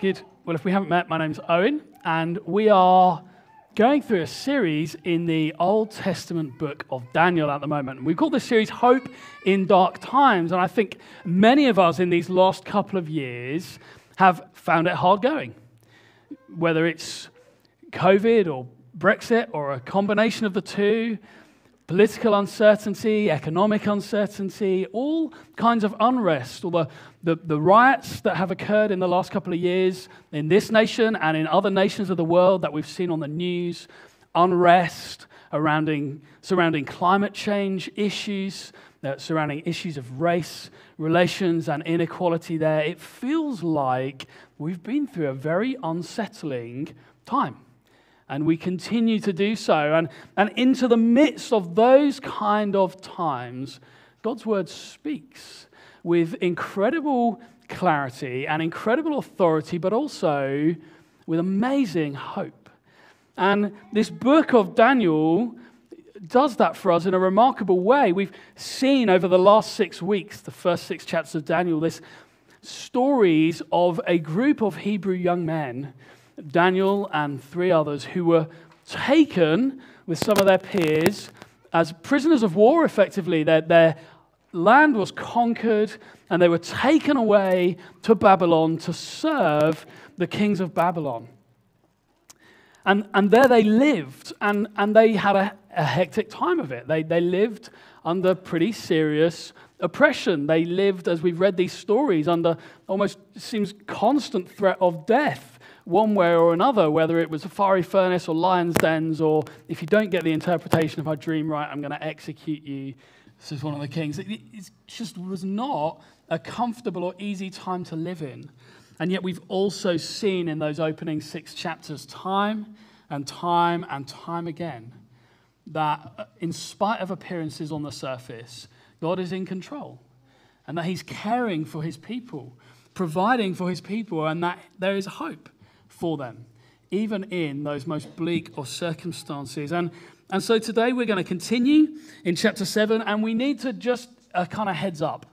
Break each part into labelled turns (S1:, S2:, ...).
S1: Good. Well, if we haven't met, my name's Owen, and we are going through a series in the Old Testament book of Daniel at the moment. We call this series Hope in Dark Times, and I think many of us in these last couple of years have found it hard going. Whether it's COVID or Brexit or a combination of the two, political uncertainty, economic uncertainty, all kinds of unrest, all the, the, the, riots that have occurred in the last couple of years in this nation and in other nations of the world that we've seen on the news, unrest surrounding, surrounding climate change issues, uh, surrounding issues of race, relations, and inequality there. It feels like we've been through a very unsettling time and we continue to do so. And, and into the midst of those kind of times, God's word speaks with incredible clarity and incredible authority, but also with amazing hope. And this book of Daniel does that for us in a remarkable way. We've seen over the last six weeks, the first six chapters of Daniel, this stories of a group of Hebrew young men Daniel and three others who were taken with some of their peers as prisoners of war, effectively. Their, their land was conquered and they were taken away to Babylon to serve the kings of Babylon. And, and there they lived, and, and they had a, a hectic time of it. They, they lived under pretty serious oppression. They lived, as we've read these stories, under almost seems constant threat of death one way or another, whether it was a fiery furnace or lion's dens, or if you don't get the interpretation of my dream right, I'm going to execute you. This is one of the kings. It, it just was not a comfortable or easy time to live in. And yet, we've also seen in those opening six chapters, time and time and time again, that uh, in spite of appearances on the surface, God is in control and that He's caring for His people, providing for His people, and that there is hope for them, even in those most bleak of circumstances. And, and so today we're going to continue in chapter 7, and we need to just uh, a kind of heads up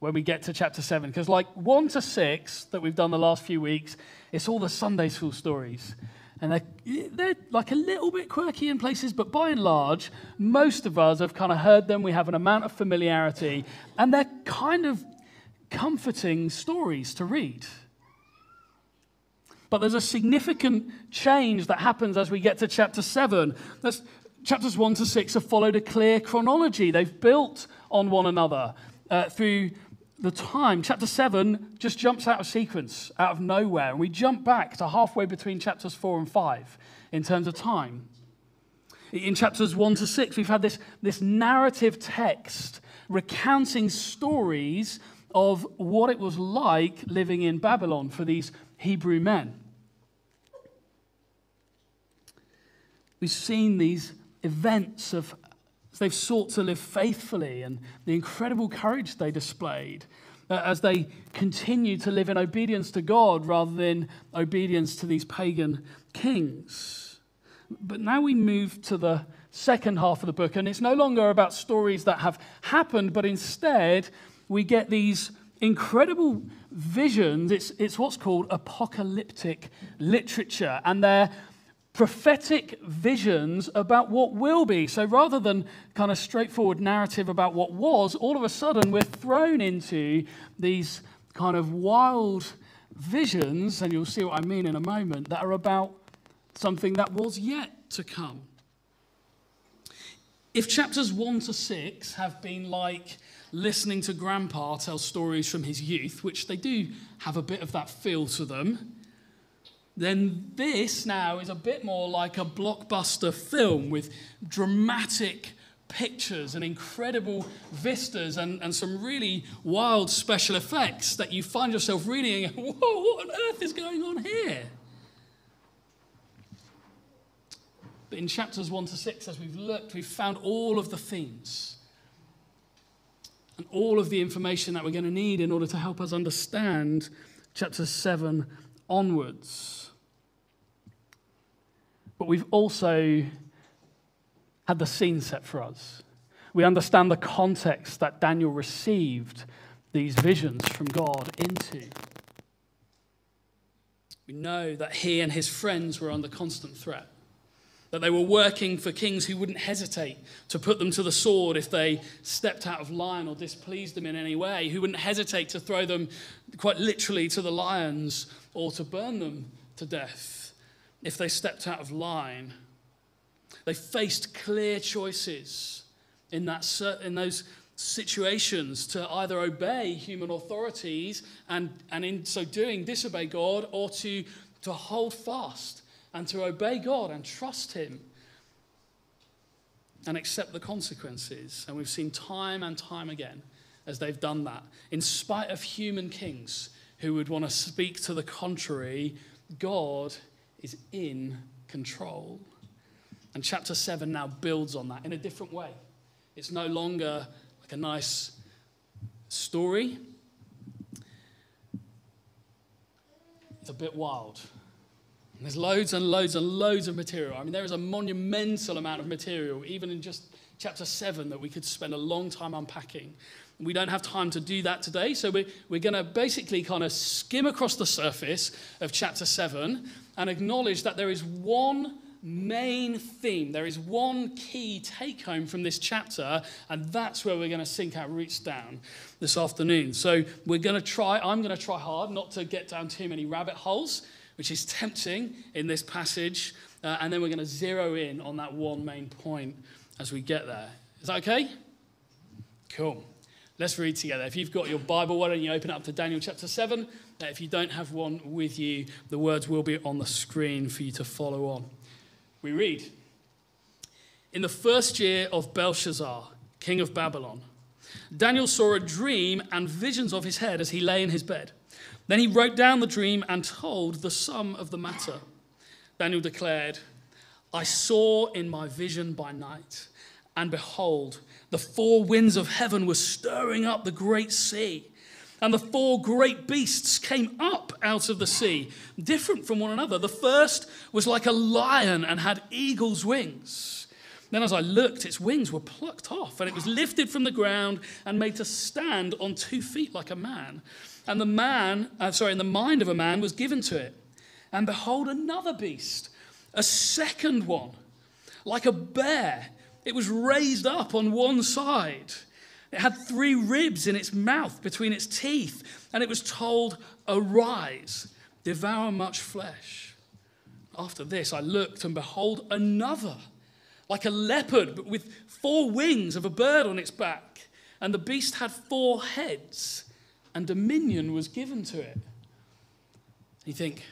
S1: when we get to chapter 7, because like 1 to 6 that we've done the last few weeks, it's all the Sunday school stories. And they're, they're like a little bit quirky in places, but by and large, most of us have kind of heard them. We have an amount of familiarity, and they're kind of comforting stories to read. But there's a significant change that happens as we get to chapter 7. That's, chapters 1 to 6 have followed a clear chronology, they've built on one another uh, through the time. Chapter 7 just jumps out of sequence, out of nowhere. And we jump back to halfway between chapters 4 and 5 in terms of time. In chapters 1 to 6, we've had this, this narrative text recounting stories of what it was like living in Babylon for these Hebrew men. We've seen these events of they've sought to live faithfully and the incredible courage they displayed uh, as they continued to live in obedience to God rather than obedience to these pagan kings. But now we move to the second half of the book, and it's no longer about stories that have happened, but instead we get these incredible visions. It's, it's what's called apocalyptic literature, and they're prophetic visions about what will be. So rather than kind of straightforward narrative about what was, all of a sudden we're thrown into these kind of wild visions, and you'll see what I mean in a moment, that are about something that was yet to come. If chapters 1 to 6 have been like listening to grandpa tell stories from his youth, which they do have a bit of that feel to them, then this now is a bit more like a blockbuster film with dramatic pictures and incredible vistas and, and some really wild special effects that you find yourself reading whoa, what on earth is going on here? But in chapters 1 to 6, as we've looked, we've found all of the themes and all of the information that we're going to need in order to help us understand chapter 7 onwards. But we've also had the scene set for us. We understand the context that Daniel received these visions from God into. We know that he and his friends were under constant threat, that they were working for kings who wouldn't hesitate to put them to the sword if they stepped out of line or displeased them in any way, who wouldn't hesitate to throw them quite literally to the lions or to burn them to death if they stepped out of line. They faced clear choices in, that, in those situations to either obey human authorities and, and in so doing disobey God or to, to hold fast and to obey God and trust Him and accept the consequences. And we've seen time and time again as they've done that, in spite of human kings who would want to speak to the contrary, God is in control. And chapter 7 now builds on that in a different way. It's no longer like a nice story. It's a bit wild. There's loads and loads and loads of material. I mean, there is a monumental amount of material, even in just chapter 7, that we could spend a long time unpacking. We don't have time to do that today, so we're, we're going to basically kind of skim across the surface of chapter 7 and acknowledge that there is one main theme. There is one key take home from this chapter, and that's where we're going to sink our roots down this afternoon. So we're going to try, I'm going to try hard not to get down too many rabbit holes, which is tempting in this passage, uh, and then we're going to zero in on that one main point as we get there. Is that okay? Cool. Let's read together. If you've got your Bible, why don't you open up to Daniel chapter 7? Uh, if you don't have one with you, the words will be on the screen for you to follow on we read In the first year of Belshazzar, king of Babylon, Daniel saw a dream and visions of his head as he lay in his bed. Then he wrote down the dream and told the sum of the matter. Daniel declared, I saw in my vision by night, and behold, the four winds of heaven were stirring up the great sea and the four great beasts came up out of the sea, different from one another. The first was like a lion and had eagle's wings. Then, as I looked, its wings were plucked off, and it was lifted from the ground and made to stand on two feet like a man. And the man, uh, sorry, and the mind of a man was given to it. And behold, another beast, a second one, like a bear. It was raised up on one side it had three ribs in its mouth between its teeth, and it was told, Arise, devour much flesh. After this, I looked, and behold, another, like a leopard, but with four wings of a bird on its back. And the beast had four heads, and dominion was given to it. You think,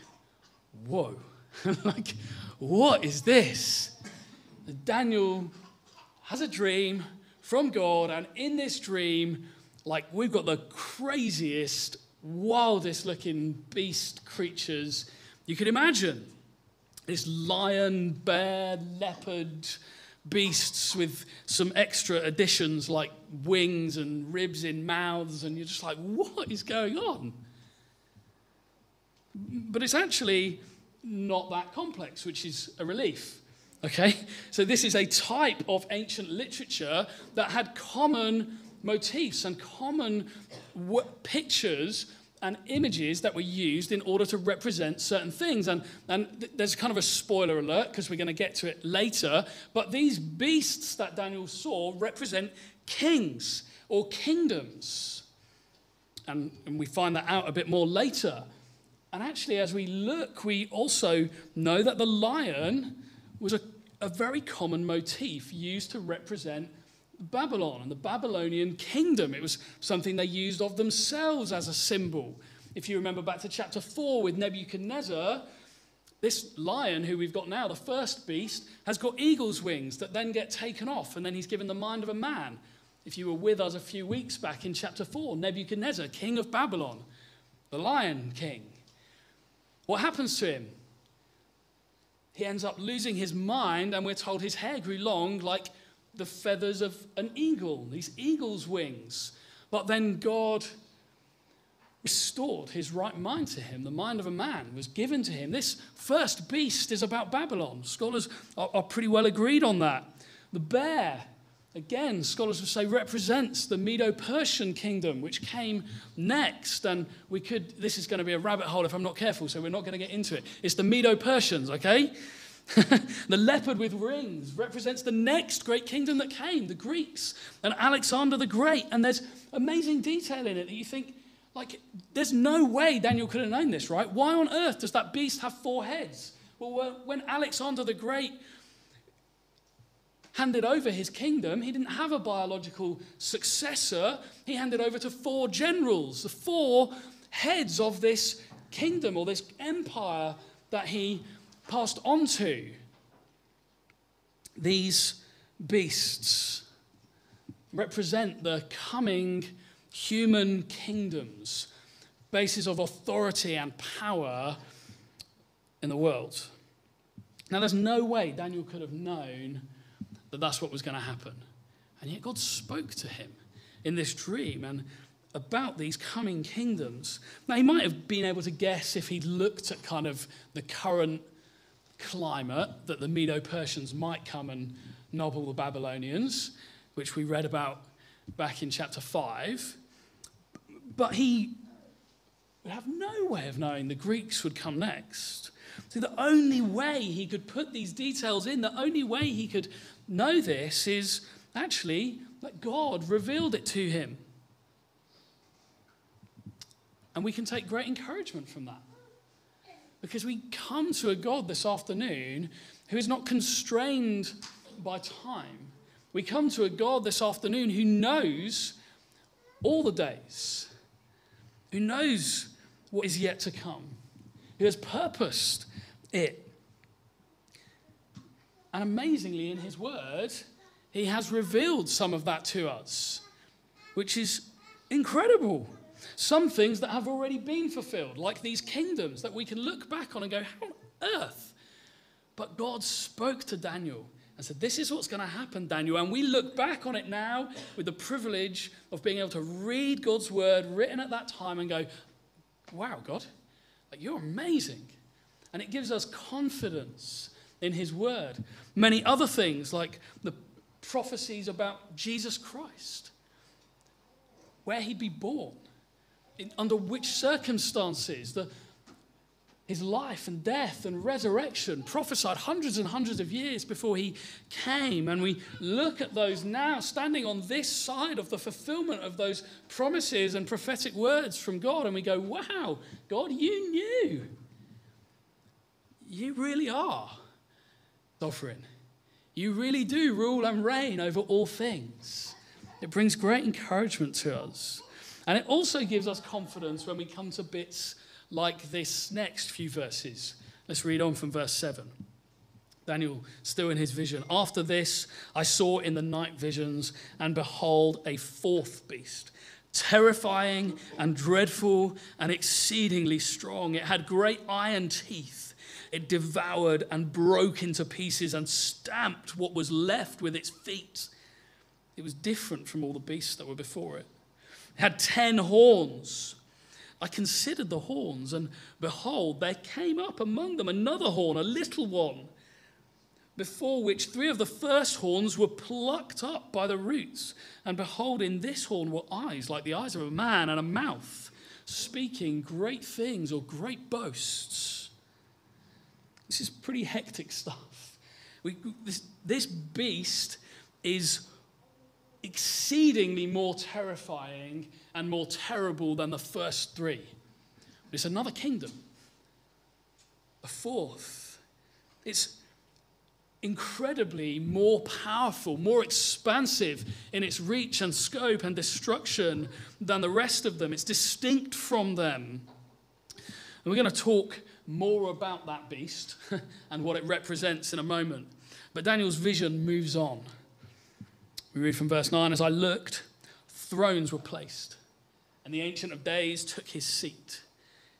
S1: whoa, like, what is this? Daniel has a dream from God. And in this dream, like we've got the craziest, wildest looking beast creatures you could imagine. This lion, bear, leopard, beasts with some extra additions like wings and ribs in mouths, and you're just like, what is going on? But it's actually not that complex, which is a relief. Okay? So, this is a type of ancient literature that had common motifs and common w- pictures and images that were used in order to represent certain things. And, and th- there's kind of a spoiler alert because we're going to get to it later. But these beasts that Daniel saw represent kings or kingdoms. And, and we find that out a bit more later. And actually, as we look, we also know that the lion was a, a very common motif used to represent Babylon and the Babylonian kingdom. It was something they used of themselves as a symbol. If you remember back to chapter 4 with Nebuchadnezzar, this lion who we've got now, the first beast, has got eagle's wings that then get taken off, and then he's given the mind of a man. If you were with us a few weeks back in chapter 4, Nebuchadnezzar, king of Babylon, the lion king. What happens to him? he ends up losing his mind, and we're told his hair grew long like the feathers of an eagle, these eagle's wings. But then God restored his right mind to him. The mind of a man was given to him. This first beast is about Babylon. Scholars are, are pretty well agreed on that. The bear again, scholars would say represents the Medo Persian kingdom, which came next. And we could, this is going to be a rabbit hole if I'm not careful, so we're not going to get into it. It's the Medo Persians, okay? the leopard with rings represents the next great kingdom that came, the Greeks, and Alexander the Great. And there's amazing detail in it that you think, like, there's no way Daniel could have known this, right? Why on earth does that beast have four heads? Well, when Alexander the Great handed over his kingdom, he didn't have a biological successor. He handed over to four generals, the four heads of this kingdom or this empire that he passed on to. These beasts represent the coming human kingdoms, bases of authority and power in the world. Now, there's no way Daniel could have known that that's what was going to happen. And yet, God spoke to him in this dream and about these coming kingdoms. Now, he might have been able to guess if he'd looked at kind of the current climate that the Medo Persians might come and nobble the Babylonians, which we read about back in chapter 5. But he would have no way of knowing the Greeks would come next. See, the only way he could put these details in, the only way he could know this is actually that God revealed it to him. And we can take great encouragement from that. Because we come to a God this afternoon who is not constrained by time. We come to a God this afternoon who knows all the days, who knows what is yet to come, who has purposed it. And amazingly, in his word, he has revealed some of that to us, which is incredible. Some things that have already been fulfilled, like these kingdoms that we can look back on and go, How on earth? But God spoke to Daniel and said, This is what's going to happen, Daniel. And we look back on it now with the privilege of being able to read God's word written at that time and go, Wow, God, like, you're amazing. And it gives us confidence in his word. Many other things, like the prophecies about Jesus Christ, where he'd be born, in, under which circumstances, the, his life and death and resurrection, prophesied hundreds and hundreds of years before he came. And we look at those now, standing on this side of the fulfillment of those promises and prophetic words from God, and we go, wow, God, you knew. You really are sovereign. You really do rule and reign over all things. It brings great encouragement to us. And it also gives us confidence when we come to bits like this next few verses. Let's read on from verse 7. Daniel, still in his vision. After this, I saw in the night visions, and behold, a fourth beast, terrifying and dreadful and exceedingly strong. It had great iron teeth. It devoured and broke into pieces and stamped what was left with its feet. It was different from all the beasts that were before it had ten horns. I considered the horns, and behold, there came up among them another horn, a little one, before which three of the first horns were plucked up by the roots. And behold, in this horn were eyes like the eyes of a man, and a mouth speaking great things or great boasts. This is pretty hectic stuff. We, this, this beast is exceedingly more terrifying and more terrible than the first three. It's another kingdom, a fourth. It's incredibly more powerful, more expansive in its reach and scope and destruction than the rest of them. It's distinct from them. And we're going to talk more about that beast and what it represents in a moment. But Daniel's vision moves on. We read from verse 9 As I looked, thrones were placed, and the Ancient of Days took his seat.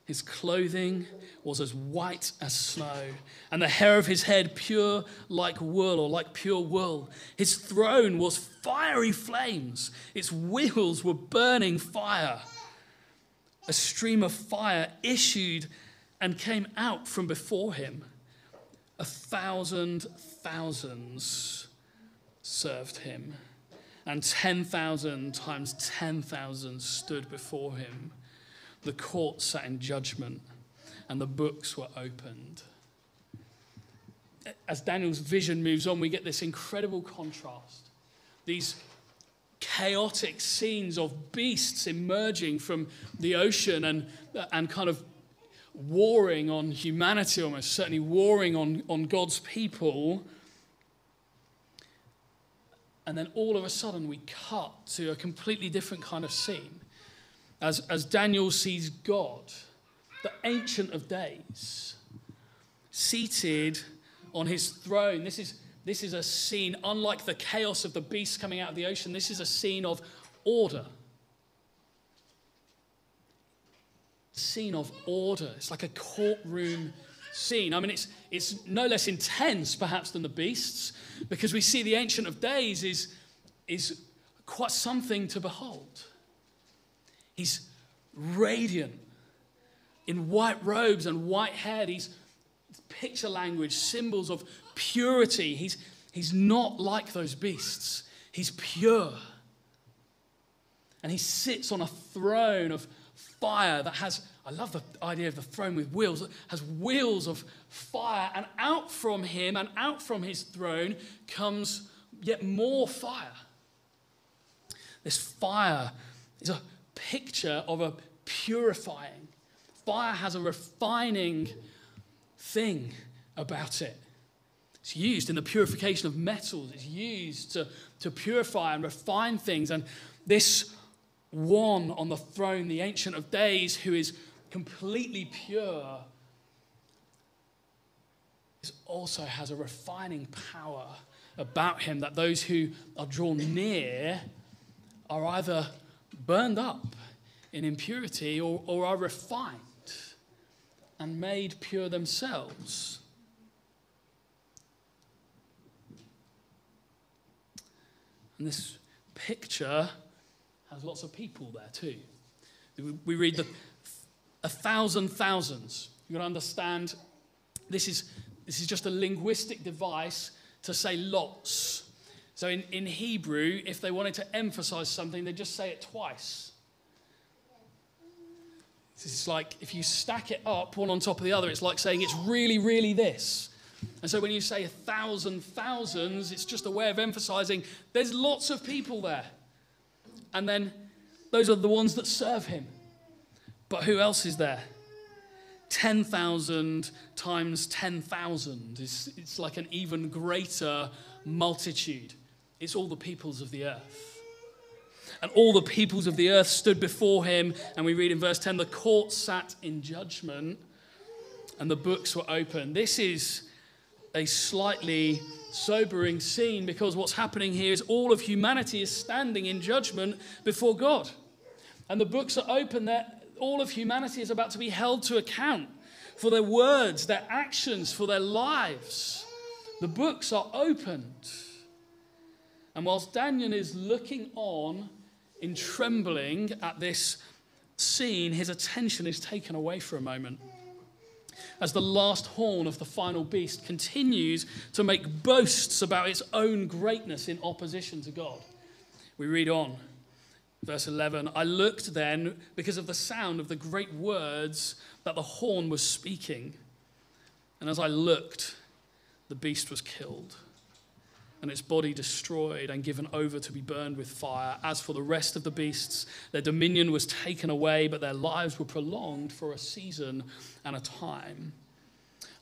S1: His clothing was as white as snow, and the hair of his head pure like wool or like pure wool. His throne was fiery flames, its wheels were burning fire. A stream of fire issued and came out from before him. A thousand thousands served him. and 10,000 times 10,000 stood before him. The court sat in judgment, and the books were opened. As Daniel's vision moves on, we get this incredible contrast. These chaotic scenes of beasts emerging from the ocean and, and kind of warring on humanity, almost certainly warring on, on God's people. And then all of a sudden, we cut to a completely different kind of scene as, as Daniel sees God, the Ancient of Days, seated on his throne. This is, this is a scene, unlike the chaos of the beasts coming out of the ocean, this is a scene of order. Scene of order. It's like a courtroom scene. I mean, it's, it's no less intense, perhaps, than the beasts, because we see the Ancient of Days is, is quite something to behold. He's radiant in white robes and white hair. He's picture language, symbols of purity. He's, he's not like those beasts, he's pure. And he sits on a throne of fire that has, I love the idea of the throne with wheels, has wheels of fire. And out from him and out from his throne comes yet more fire. This fire is a picture of a purifying. Fire has a refining thing about it. It's used in the purification of metals, it's used to, to purify and refine things. And this one on the throne, the Ancient of Days, who is completely pure, also has a refining power about him that those who are drawn near are either burned up in impurity or, or are refined and made pure themselves. And this picture has lots of people there too. We read the a thousand thousands. You've got to understand this is, this is just a linguistic device to say lots. So in, in Hebrew, if they wanted to emphasize something, they just say it twice. It's like if you stack it up one on top of the other, it's like saying it's really, really this. And so when you say a thousand thousands, it's just a way of emphasizing there's lots of people there. And then those are the ones that serve him. But who else is there? 10,000 times 10,000 is it's like an even greater multitude. It's all the peoples of the earth. And all the peoples of the earth stood before him. And we read in verse 10 the court sat in judgment and the books were open. This is a slightly sobering scene because what's happening here is all of humanity is standing in judgment before God. And the books are open, that all of humanity is about to be held to account for their words, their actions, for their lives. The books are opened. And whilst Daniel is looking on in trembling at this scene, his attention is taken away for a moment as the last horn of the final beast continues to make boasts about its own greatness in opposition to God. We read on, verse 11 I looked then because of the sound of the great words that the horn was speaking. And as I looked, the beast was killed and its body destroyed and given over to be burned with fire. As for the rest of the beasts, their dominion was taken away, but their lives were prolonged for a season and a time.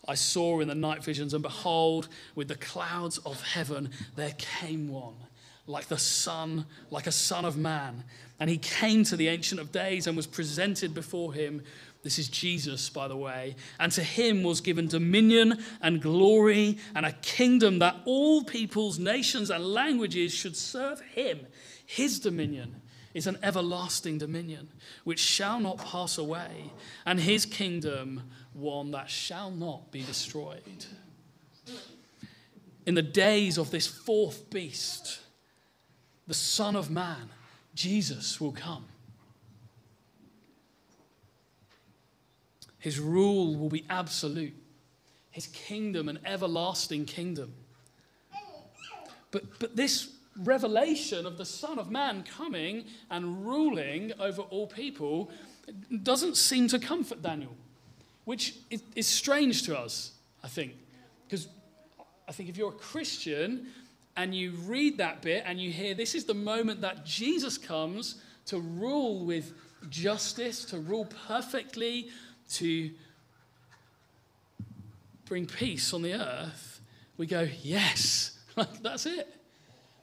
S1: I saw in the night visions, and behold, with the clouds of heaven, there came one, like the Son, like a Son of Man. And he came to the Ancient of Days and was presented before him this is Jesus, by the way. And to him was given dominion and glory and a kingdom that all peoples, nations, and languages should serve him. His dominion is an everlasting dominion which shall not pass away, and his kingdom one that shall not be destroyed. In the days of this fourth beast, the Son of Man, Jesus, will come. His rule will be absolute, His kingdom, an everlasting kingdom. But, but this revelation of the Son of Man coming and ruling over all people doesn't seem to comfort Daniel, which is is strange to us, I think. Because I think if you're a Christian and you read that bit and you hear this is the moment that Jesus comes to rule with justice, to rule perfectly, to bring peace on the earth, we go, yes, that's it.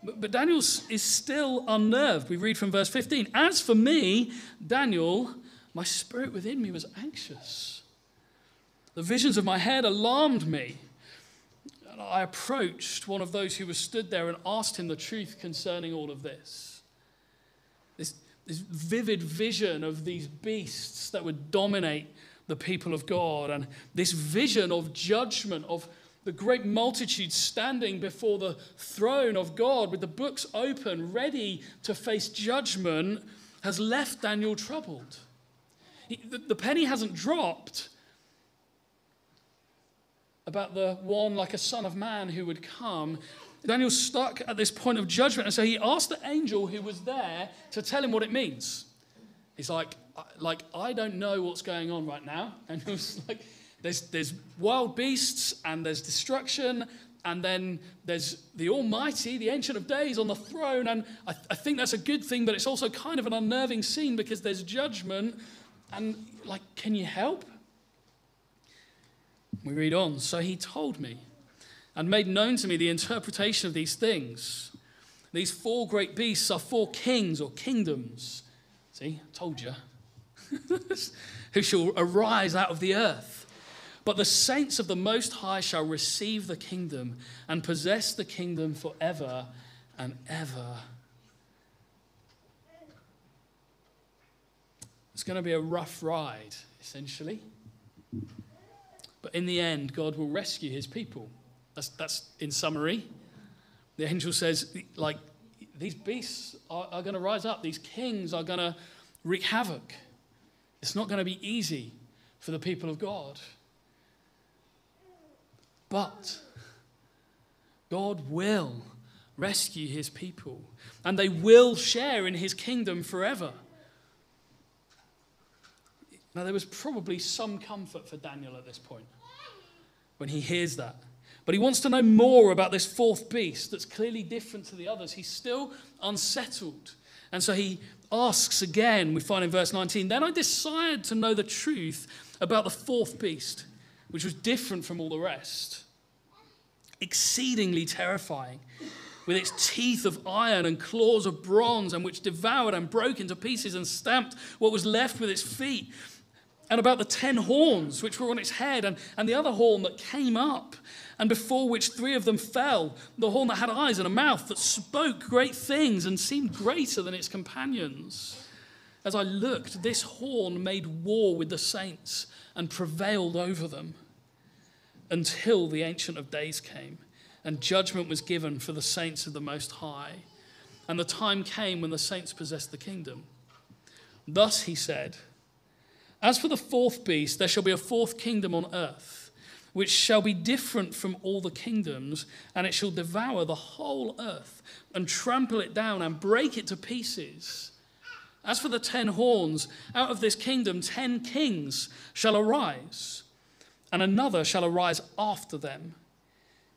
S1: But, but Daniel is still unnerved. We read from verse 15 As for me, Daniel, my spirit within me was anxious. The visions of my head alarmed me. And I approached one of those who was stood there and asked him the truth concerning all of this. This, this vivid vision of these beasts that would dominate the people of God, and this vision of judgment, of the great multitude standing before the throne of God with the books open, ready to face judgment, has left Daniel troubled. He, the, the penny hasn't dropped about the one like a son of man who would come. Daniel's stuck at this point of judgment, and so he asked the angel who was there to tell him what it means. He's like, like I don't know what's going on right now, and he was like, there's, there's wild beasts and there's destruction, and then there's the Almighty, the Ancient of Days on the throne. And I, I think that's a good thing, but it's also kind of an unnerving scene because there's judgment. And, like, can you help? We read on. So he told me and made known to me the interpretation of these things. These four great beasts are four kings or kingdoms. See, I told you. Who shall arise out of the earth. But the saints of the Most High shall receive the kingdom and possess the kingdom forever and ever. It's going to be a rough ride, essentially. But in the end, God will rescue his people. That's, that's in summary. The angel says, like, these beasts are, are going to rise up, these kings are going to wreak havoc. It's not going to be easy for the people of God. But God will rescue his people, and they will share in his kingdom forever. Now, there was probably some comfort for Daniel at this point when he hears that. But he wants to know more about this fourth beast that's clearly different to the others. He's still unsettled. And so he asks again, we find in verse 19, Then I decided to know the truth about the fourth beast which was different from all the rest. Exceedingly terrifying, with its teeth of iron and claws of bronze, and which devoured and broke into pieces and stamped what was left with its feet. And about the ten horns which were on its head, and, and the other horn that came up, and before which three of them fell, the horn that had eyes and a mouth that spoke great things and seemed greater than its companions. As I looked, this horn made war with the saints and prevailed over them until the Ancient of Days came and judgment was given for the saints of the Most High. And the time came when the saints possessed the kingdom. Thus he said, As for the fourth beast, there shall be a fourth kingdom on earth, which shall be different from all the kingdoms, and it shall devour the whole earth and trample it down and break it to pieces. As for the ten horns, out of this kingdom ten kings shall arise, and another shall arise after them.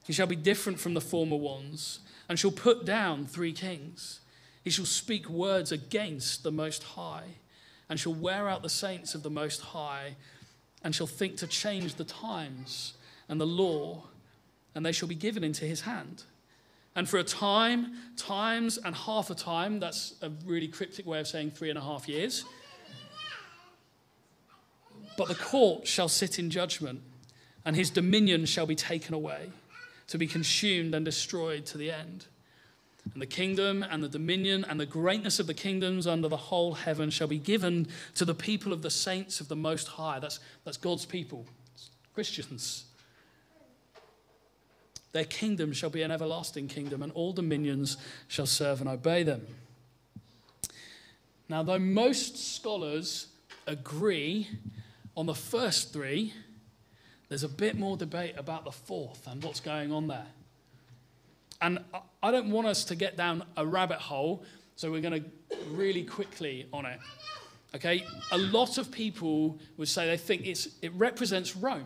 S1: He shall be different from the former ones, and shall put down three kings. He shall speak words against the Most High, and shall wear out the saints of the Most High, and shall think to change the times and the law, and they shall be given into his hand. And for a time, times, and half a time, that's a really cryptic way of saying three and a half years. But the court shall sit in judgment, and his dominion shall be taken away, to be consumed and destroyed to the end. And the kingdom and the dominion and the greatness of the kingdoms under the whole heaven shall be given to the people of the saints of the Most High. That's, that's God's people, Christians. Their kingdom shall be an everlasting kingdom, and all dominions shall serve and obey them. Now, though most scholars agree on the first three, there's a bit more debate about the fourth and what's going on there. And I don't want us to get down a rabbit hole, so we're going to really quickly on it. Okay? A lot of people would say they think it represents Rome.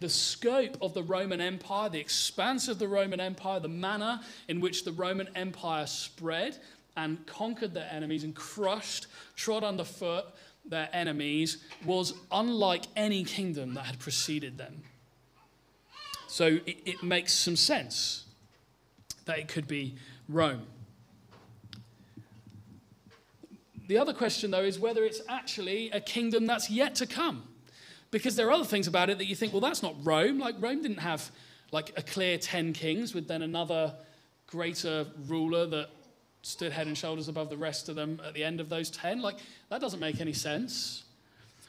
S1: The scope of the Roman Empire, the expanse of the Roman Empire, the manner in which the Roman Empire spread and conquered their enemies and crushed, trod underfoot their enemies was unlike any kingdom that had preceded them. So it, it makes some sense that it could be Rome. The other question, though, is whether it's actually a kingdom that's yet to come. Because there are other things about it that you think, well, that's not Rome. Like, Rome didn't have like a clear 10 kings with then another greater ruler that stood head and shoulders above the rest of them at the end of those 10. Like, that doesn't make any sense.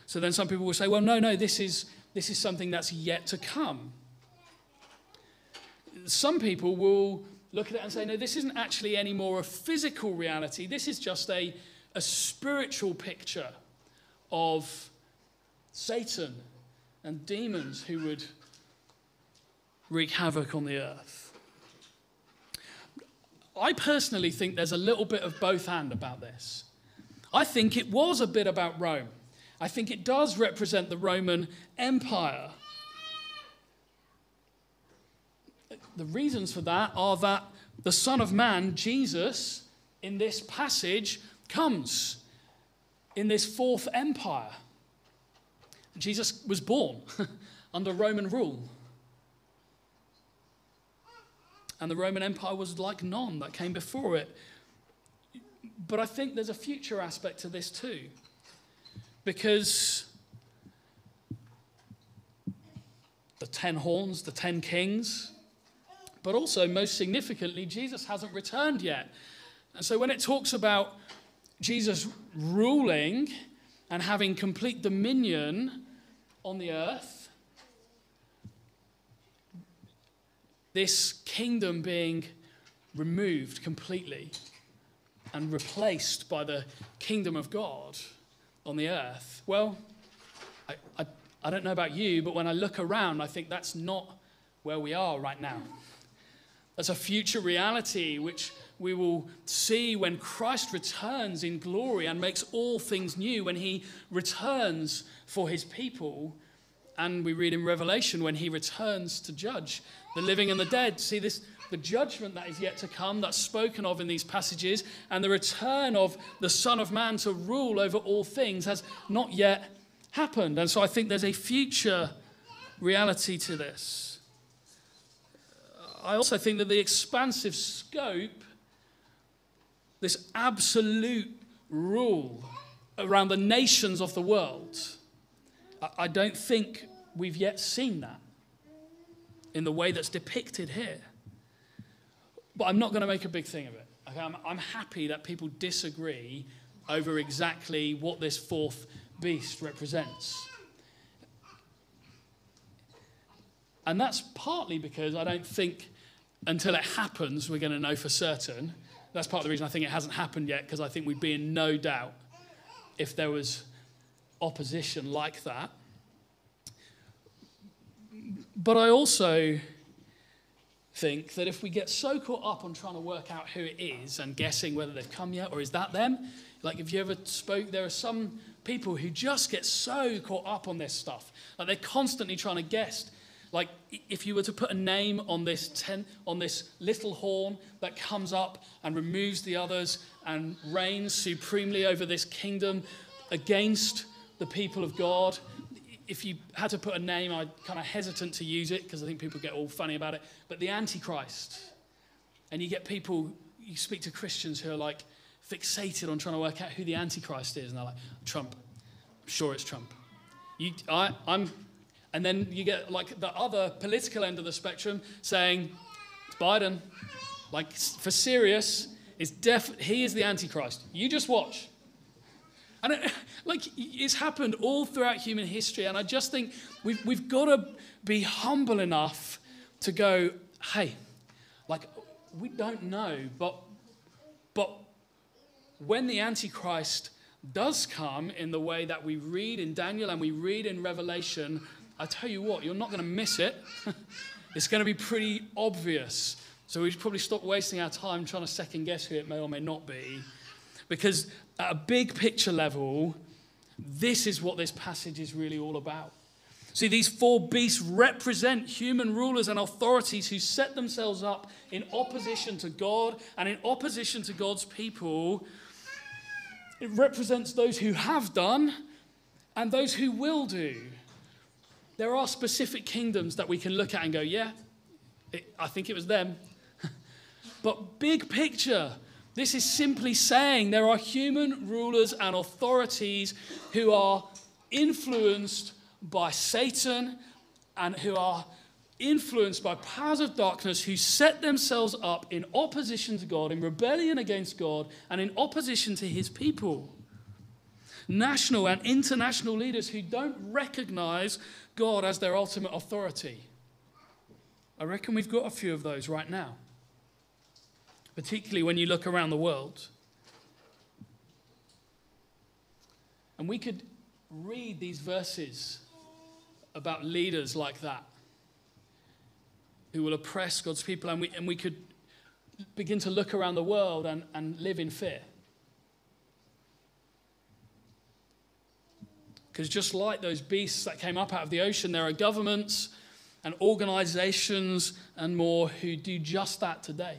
S1: So then some people will say, well, no, no, this is, this is something that's yet to come. Some people will look at it and say, no, this isn't actually any more a physical reality. This is just a, a spiritual picture of Satan and demons who would wreak havoc on the earth. I personally think there's a little bit of both hand about this. I think it was a bit about Rome. I think it does represent the Roman Empire. The reasons for that are that the Son of Man, Jesus, in this passage, comes in this fourth empire. Jesus was born under Roman rule. And the Roman Empire was like none that came before it. But I think there's a future aspect to this too. Because the ten horns, the ten kings, but also most significantly, Jesus hasn't returned yet. And so when it talks about Jesus ruling and having complete dominion on the earth, this kingdom being removed completely and replaced by the kingdom of God on the earth? Well, I, I, I, don't know about you, but when I look around, I think that's not where we are right now. That's a future reality which we will see when Christ returns in glory and makes all things new, when he returns for his people. And we read in Revelation when he returns to judge the living and the dead. See this the judgment that is yet to come that's spoken of in these passages and the return of the son of man to rule over all things has not yet happened. And so I think there's a future reality to this. I also think that the expansive scope this absolute rule around the nations of the world I don't think we've yet seen that in the way that's depicted here. But I'm not going to make a big thing of it. Okay, I'm, I'm happy that people disagree over exactly what this fourth beast represents. And that's partly because I don't think until it happens we're going to know for certain. That's part of the reason I think it hasn't happened yet, because I think we'd be in no doubt if there was opposition like that. But I also think that if we get so caught up on trying to work out who it is and guessing whether they've come yet or is that them, like if you ever spoke, there are some people who just get so caught up on this stuff. Like they're constantly trying to guess. Like if you were to put a name on this ten, on this little horn that comes up and removes the others and reigns supremely over this kingdom against the people of God, if you had to put a name, I'm kind of hesitant to use it because I think people get all funny about it. But the Antichrist. And you get people, you speak to Christians who are like fixated on trying to work out who the Antichrist is. And they're like, Trump. I'm sure it's Trump. You, I, I'm, and then you get like the other political end of the spectrum saying, it's Biden. Like, for serious, is def- he is the Antichrist. You just watch. And it, like it's happened all throughout human history. And I just think we've, we've got to be humble enough to go, hey, like we don't know, but, but when the Antichrist does come in the way that we read in Daniel and we read in Revelation, I tell you what, you're not going to miss it. it's going to be pretty obvious. So we should probably stop wasting our time trying to second guess who it may or may not be. Because at a big picture level, this is what this passage is really all about. See, these four beasts represent human rulers and authorities who set themselves up in opposition to God and in opposition to God's people. It represents those who have done and those who will do. There are specific kingdoms that we can look at and go, yeah, it, I think it was them. but big picture, this is simply saying there are human rulers and authorities who are influenced by Satan and who are influenced by powers of darkness who set themselves up in opposition to God, in rebellion against God, and in opposition to his people. National and international leaders who don't recognize God as their ultimate authority. I reckon we've got a few of those right now, particularly when you look around the world. And we could read these verses about leaders like that who will oppress God's people, and we, and we could begin to look around the world and, and live in fear. Because just like those beasts that came up out of the ocean, there are governments and organizations and more who do just that today.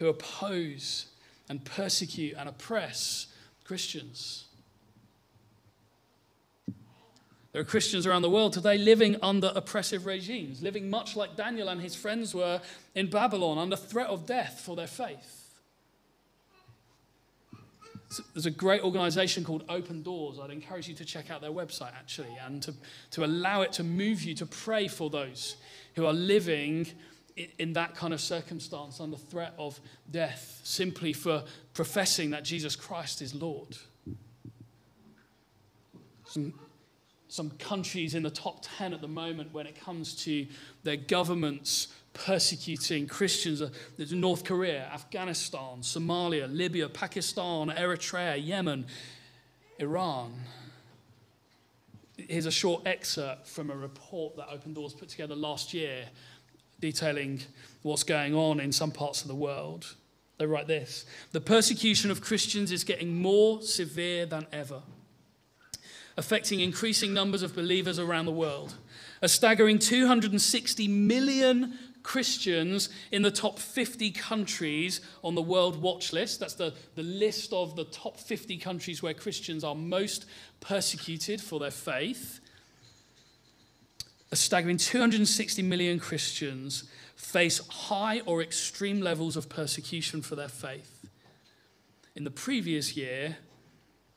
S1: Who oppose and persecute and oppress Christians. There are Christians around the world today living under oppressive regimes, living much like Daniel and his friends were in Babylon, under threat of death for their faith. There's a great organization called Open Doors. I'd encourage you to check out their website, actually, and to, to allow it to move you to pray for those who are living in, in that kind of circumstance under threat of death simply for professing that Jesus Christ is Lord. Some some countries in the top 10 at the moment when it comes to their governments persecuting Christians. There's North Korea, Afghanistan, Somalia, Libya, Pakistan, Eritrea, Yemen, Iran. Here's a short excerpt from a report that Open Doors put together last year detailing what's going on in some parts of the world. They write this The persecution of Christians is getting more severe than ever affecting increasing numbers of believers around the world. A staggering 260 million Christians in the top 50 countries on the World Watch List. That's the, the list of the top 50 countries where Christians are most persecuted for their faith. A staggering 260 million Christians face high or extreme levels of persecution for their faith. In the previous year,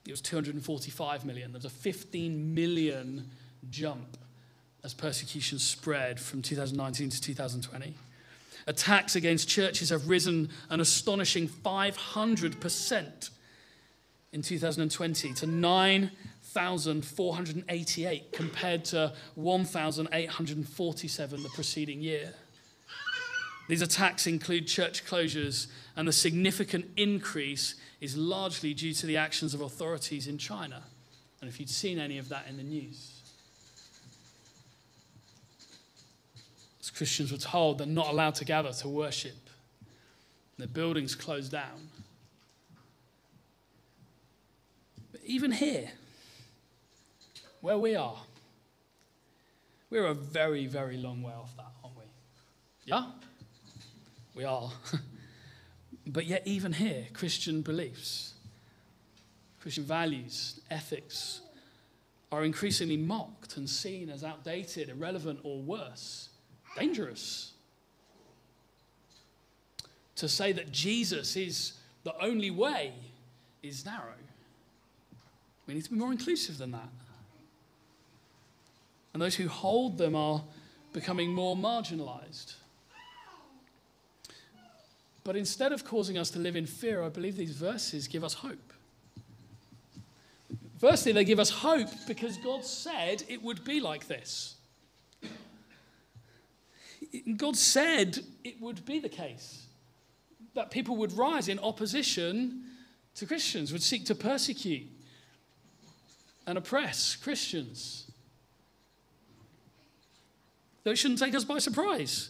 S1: it was 245 million. There was a 15 million jump as persecution spread from 2019 to 2020. Attacks against churches have risen an astonishing 500% in 2020 to 9,488 compared to 1,847 the preceding year. These attacks include church closures, and the significant increase is largely due to the actions of authorities in China. And if you'd seen any of that in the news, as Christians were told they're not allowed to gather to worship, their buildings closed down. But even here, where we are, we're a very, very long way off that, aren't we? Yeah? We are. but yet, even here, Christian beliefs, Christian values, ethics are increasingly mocked and seen as outdated, irrelevant, or worse, dangerous. To say that Jesus is the only way is narrow. We need to be more inclusive than that. And those who hold them are becoming more marginalized. But instead of causing us to live in fear, I believe these verses give us hope. Firstly, they give us hope because God said it would be like this. God said it would be the case that people would rise in opposition to Christians, would seek to persecute and oppress Christians. Though it shouldn't take us by surprise.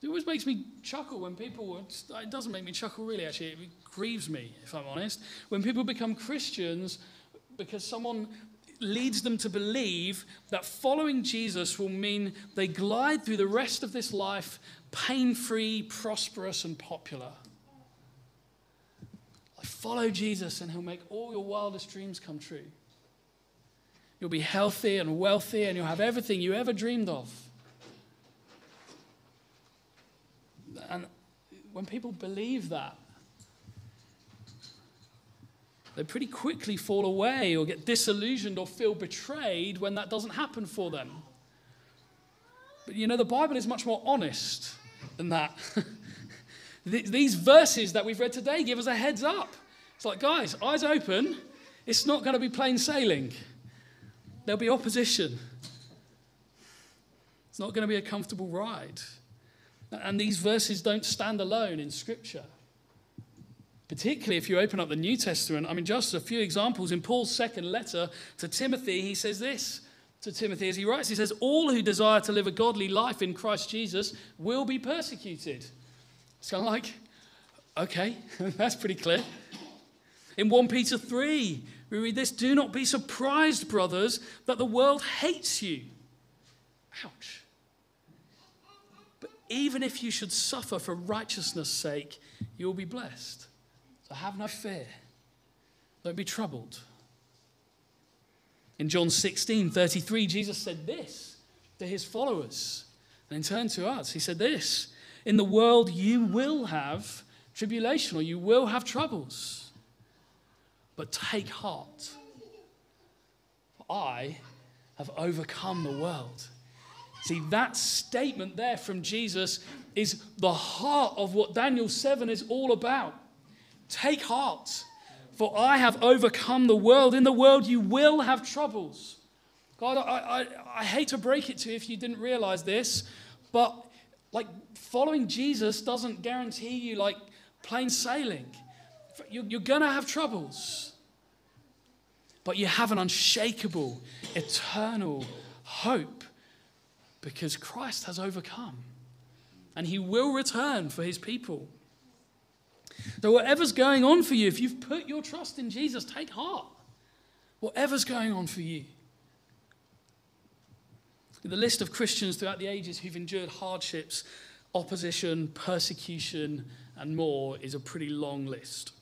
S1: It always makes me chuckle when people, it doesn't make me chuckle really, actually. It grieves me, if I'm honest. When people become Christians because someone leads them to believe that following Jesus will mean they glide through the rest of this life pain free, prosperous, and popular. I follow Jesus, and He'll make all your wildest dreams come true. You'll be healthy and wealthy, and you'll have everything you ever dreamed of. And when people believe that, they pretty quickly fall away or get disillusioned or feel betrayed when that doesn't happen for them. But you know, the Bible is much more honest than that. These verses that we've read today give us a heads up. It's like, guys, eyes open. It's not going to be plain sailing, there'll be opposition. It's not going to be a comfortable ride. And these verses don't stand alone in Scripture. Particularly if you open up the New Testament. I mean, just a few examples. In Paul's second letter to Timothy, he says this to Timothy as he writes He says, All who desire to live a godly life in Christ Jesus will be persecuted. It's kind of like, okay, that's pretty clear. In 1 Peter 3, we read this Do not be surprised, brothers, that the world hates you. Ouch But even if you should suffer for righteousness' sake, you will be blessed. So have no fear. Don't be troubled. In John 16 33, Jesus said this to his followers. And in turn to us, he said this In the world you will have tribulation or you will have troubles. But take heart. For I have overcome the world. See, that statement there from Jesus is the heart of what Daniel 7 is all about. Take heart, for I have overcome the world. In the world, you will have troubles. God, I, I, I hate to break it to you if you didn't realize this, but like following Jesus doesn't guarantee you like plain sailing. You're, you're going to have troubles, but you have an unshakable, eternal hope because Christ has overcome and he will return for his people. So, whatever's going on for you, if you've put your trust in Jesus, take heart. Whatever's going on for you. The list of Christians throughout the ages who've endured hardships, opposition, persecution, and more is a pretty long list.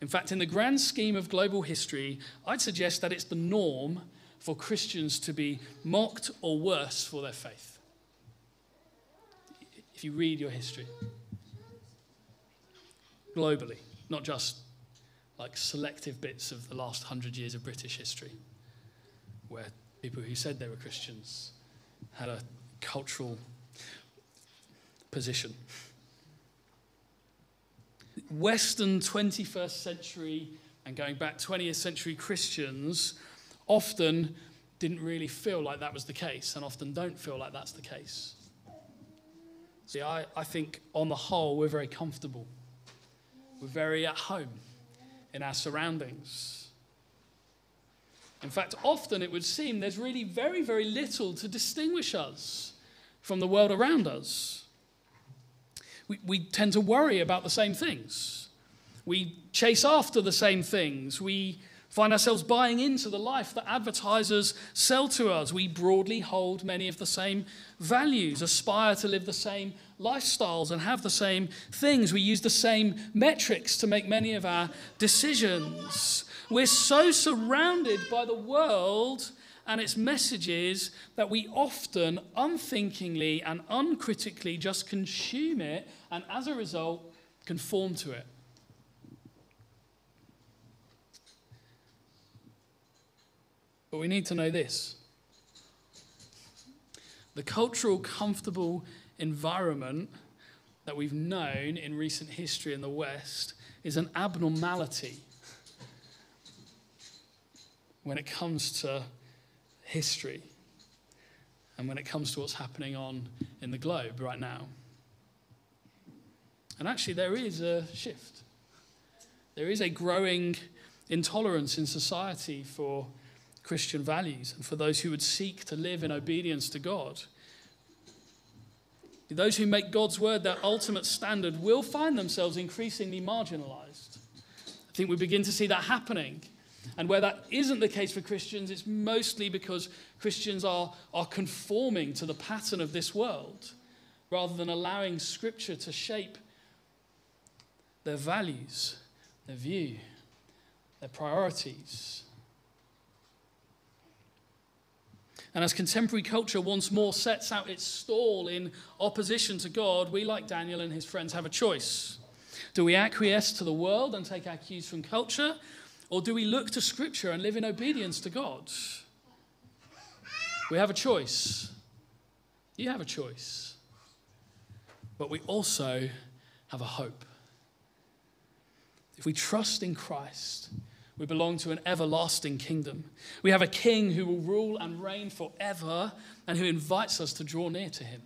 S1: In fact, in the grand scheme of global history, I'd suggest that it's the norm for Christians to be mocked or worse for their faith. If you read your history, globally, not just like selective bits of the last hundred years of British history, where people who said they were Christians had a cultural position. Western 21st century and going back 20th century Christians often didn't really feel like that was the case and often don't feel like that's the case. See, I, I think on the whole, we're very comfortable. We're very at home in our surroundings. In fact, often it would seem there's really very, very little to distinguish us from the world around us. We, we tend to worry about the same things. We chase after the same things. We find ourselves buying into the life that advertisers sell to us. We broadly hold many of the same values, aspire to live the same lifestyles, and have the same things. We use the same metrics to make many of our decisions. We're so surrounded by the world and its messages that we often unthinkingly and uncritically just consume it and as a result conform to it. But we need to know this the cultural, comfortable environment that we've known in recent history in the West is an abnormality when it comes to history and when it comes to what's happening on in the globe right now. And actually, there is a shift. There is a growing intolerance in society for Christian values and for those who would seek to live in obedience to God. Those who make God's word their ultimate standard will find themselves increasingly marginalized. I think we begin to see that happening. And where that isn't the case for Christians, it's mostly because Christians are, are conforming to the pattern of this world rather than allowing Scripture to shape their values, their view, their priorities. And as contemporary culture once more sets out its stall in opposition to God, we, like Daniel and his friends, have a choice. Do we acquiesce to the world and take our cues from culture? Or do we look to Scripture and live in obedience to God? We have a choice. You have a choice. But we also have a hope. If we trust in Christ, we belong to an everlasting kingdom. We have a king who will rule and reign forever and who invites us to draw near to him.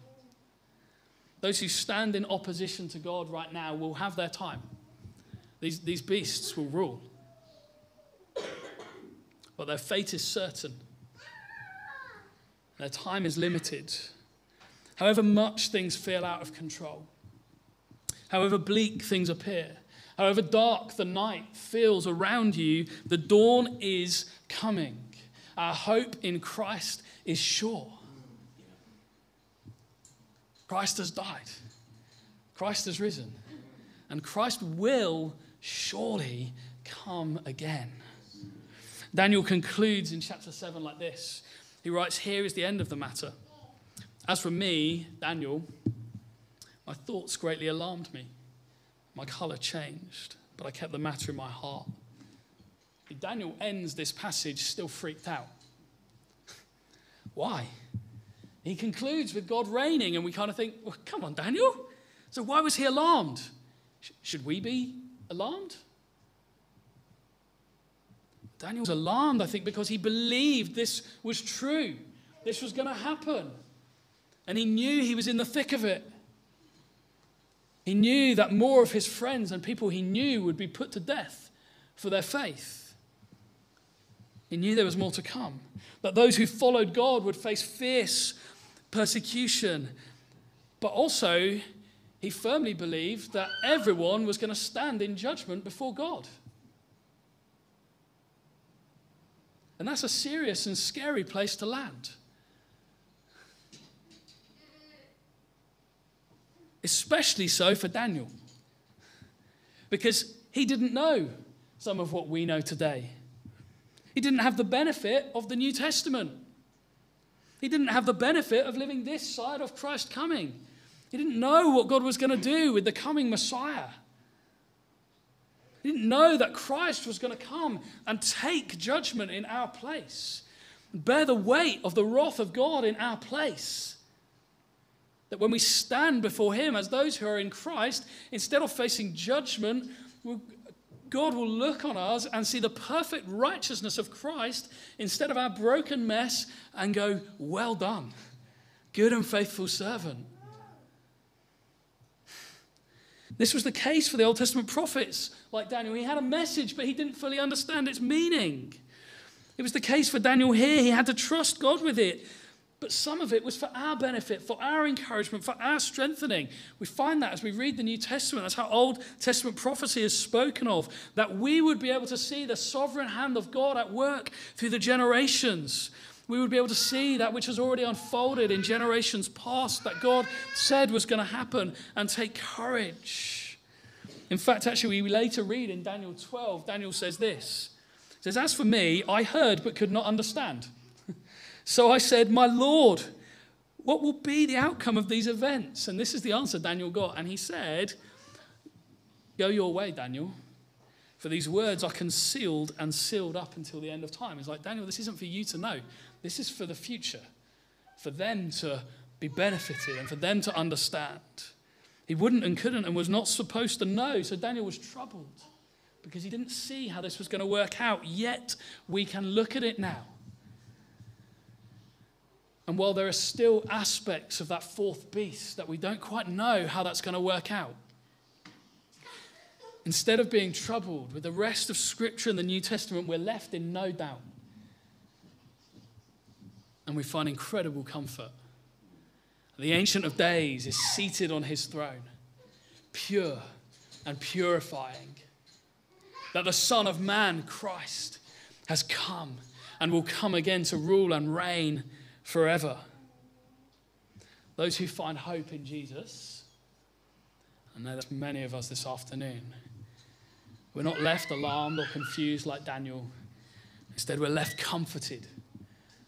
S1: Those who stand in opposition to God right now will have their time. These, these beasts will rule. But their fate is certain, their time is limited. However much things feel out of control, however bleak things appear, However dark the night feels around you, the dawn is coming. Our hope in Christ is sure. Christ has died, Christ has risen, and Christ will surely come again. Daniel concludes in chapter 7 like this. He writes, Here is the end of the matter. As for me, Daniel, my thoughts greatly alarmed me. My color changed, but I kept the matter in my heart. Daniel ends this passage still freaked out. Why? He concludes with God reigning, and we kind of think, well, come on, Daniel. So why was he alarmed? Should we be alarmed? Daniel was alarmed, I think, because he believed this was true. This was going to happen. And he knew he was in the thick of it. He knew that more of his friends and people he knew would be put to death for their faith. He knew there was more to come, that those who followed God would face fierce persecution. But also, he firmly believed that everyone was going to stand in judgment before God. And that's a serious and scary place to land. Especially so for Daniel. Because he didn't know some of what we know today. He didn't have the benefit of the New Testament. He didn't have the benefit of living this side of Christ coming. He didn't know what God was going to do with the coming Messiah. He didn't know that Christ was going to come and take judgment in our place, bear the weight of the wrath of God in our place. That when we stand before Him as those who are in Christ, instead of facing judgment, God will look on us and see the perfect righteousness of Christ instead of our broken mess and go, Well done, good and faithful servant. This was the case for the Old Testament prophets like Daniel. He had a message, but he didn't fully understand its meaning. It was the case for Daniel here. He had to trust God with it. But some of it was for our benefit, for our encouragement, for our strengthening. We find that as we read the New Testament. That's how Old Testament prophecy is spoken of, that we would be able to see the sovereign hand of God at work through the generations. We would be able to see that which has already unfolded in generations past that God said was going to happen and take courage. In fact, actually, we later read in Daniel 12, Daniel says this. Says, As for me, I heard but could not understand. So I said, My Lord, what will be the outcome of these events? And this is the answer Daniel got. And he said, Go your way, Daniel, for these words are concealed and sealed up until the end of time. He's like, Daniel, this isn't for you to know. This is for the future, for them to be benefited and for them to understand. He wouldn't and couldn't and was not supposed to know. So Daniel was troubled because he didn't see how this was going to work out. Yet we can look at it now and while there are still aspects of that fourth beast that we don't quite know how that's going to work out, instead of being troubled with the rest of Scripture and the New Testament, we're left in no doubt. And we find incredible comfort. The Ancient of Days is seated on his throne, pure and purifying. That the Son of Man, Christ, has come and will come again to rule and reign forever. Those who find hope in Jesus, I know there's many of us this afternoon, we're not left alarmed or confused like Daniel. Instead, we're left comforted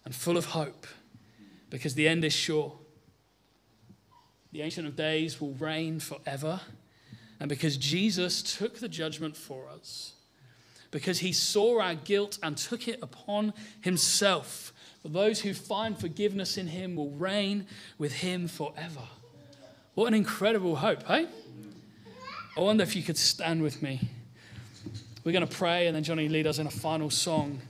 S1: and full of hope because the end is sure. The Ancient of Days will reign forever. And because Jesus took the judgment for us, because he saw our guilt and took it upon himself, for those who find forgiveness in him will reign with him forever. What an incredible hope, hey? I wonder if you could stand with me. We're going to pray, and then Johnny lead us in a final song.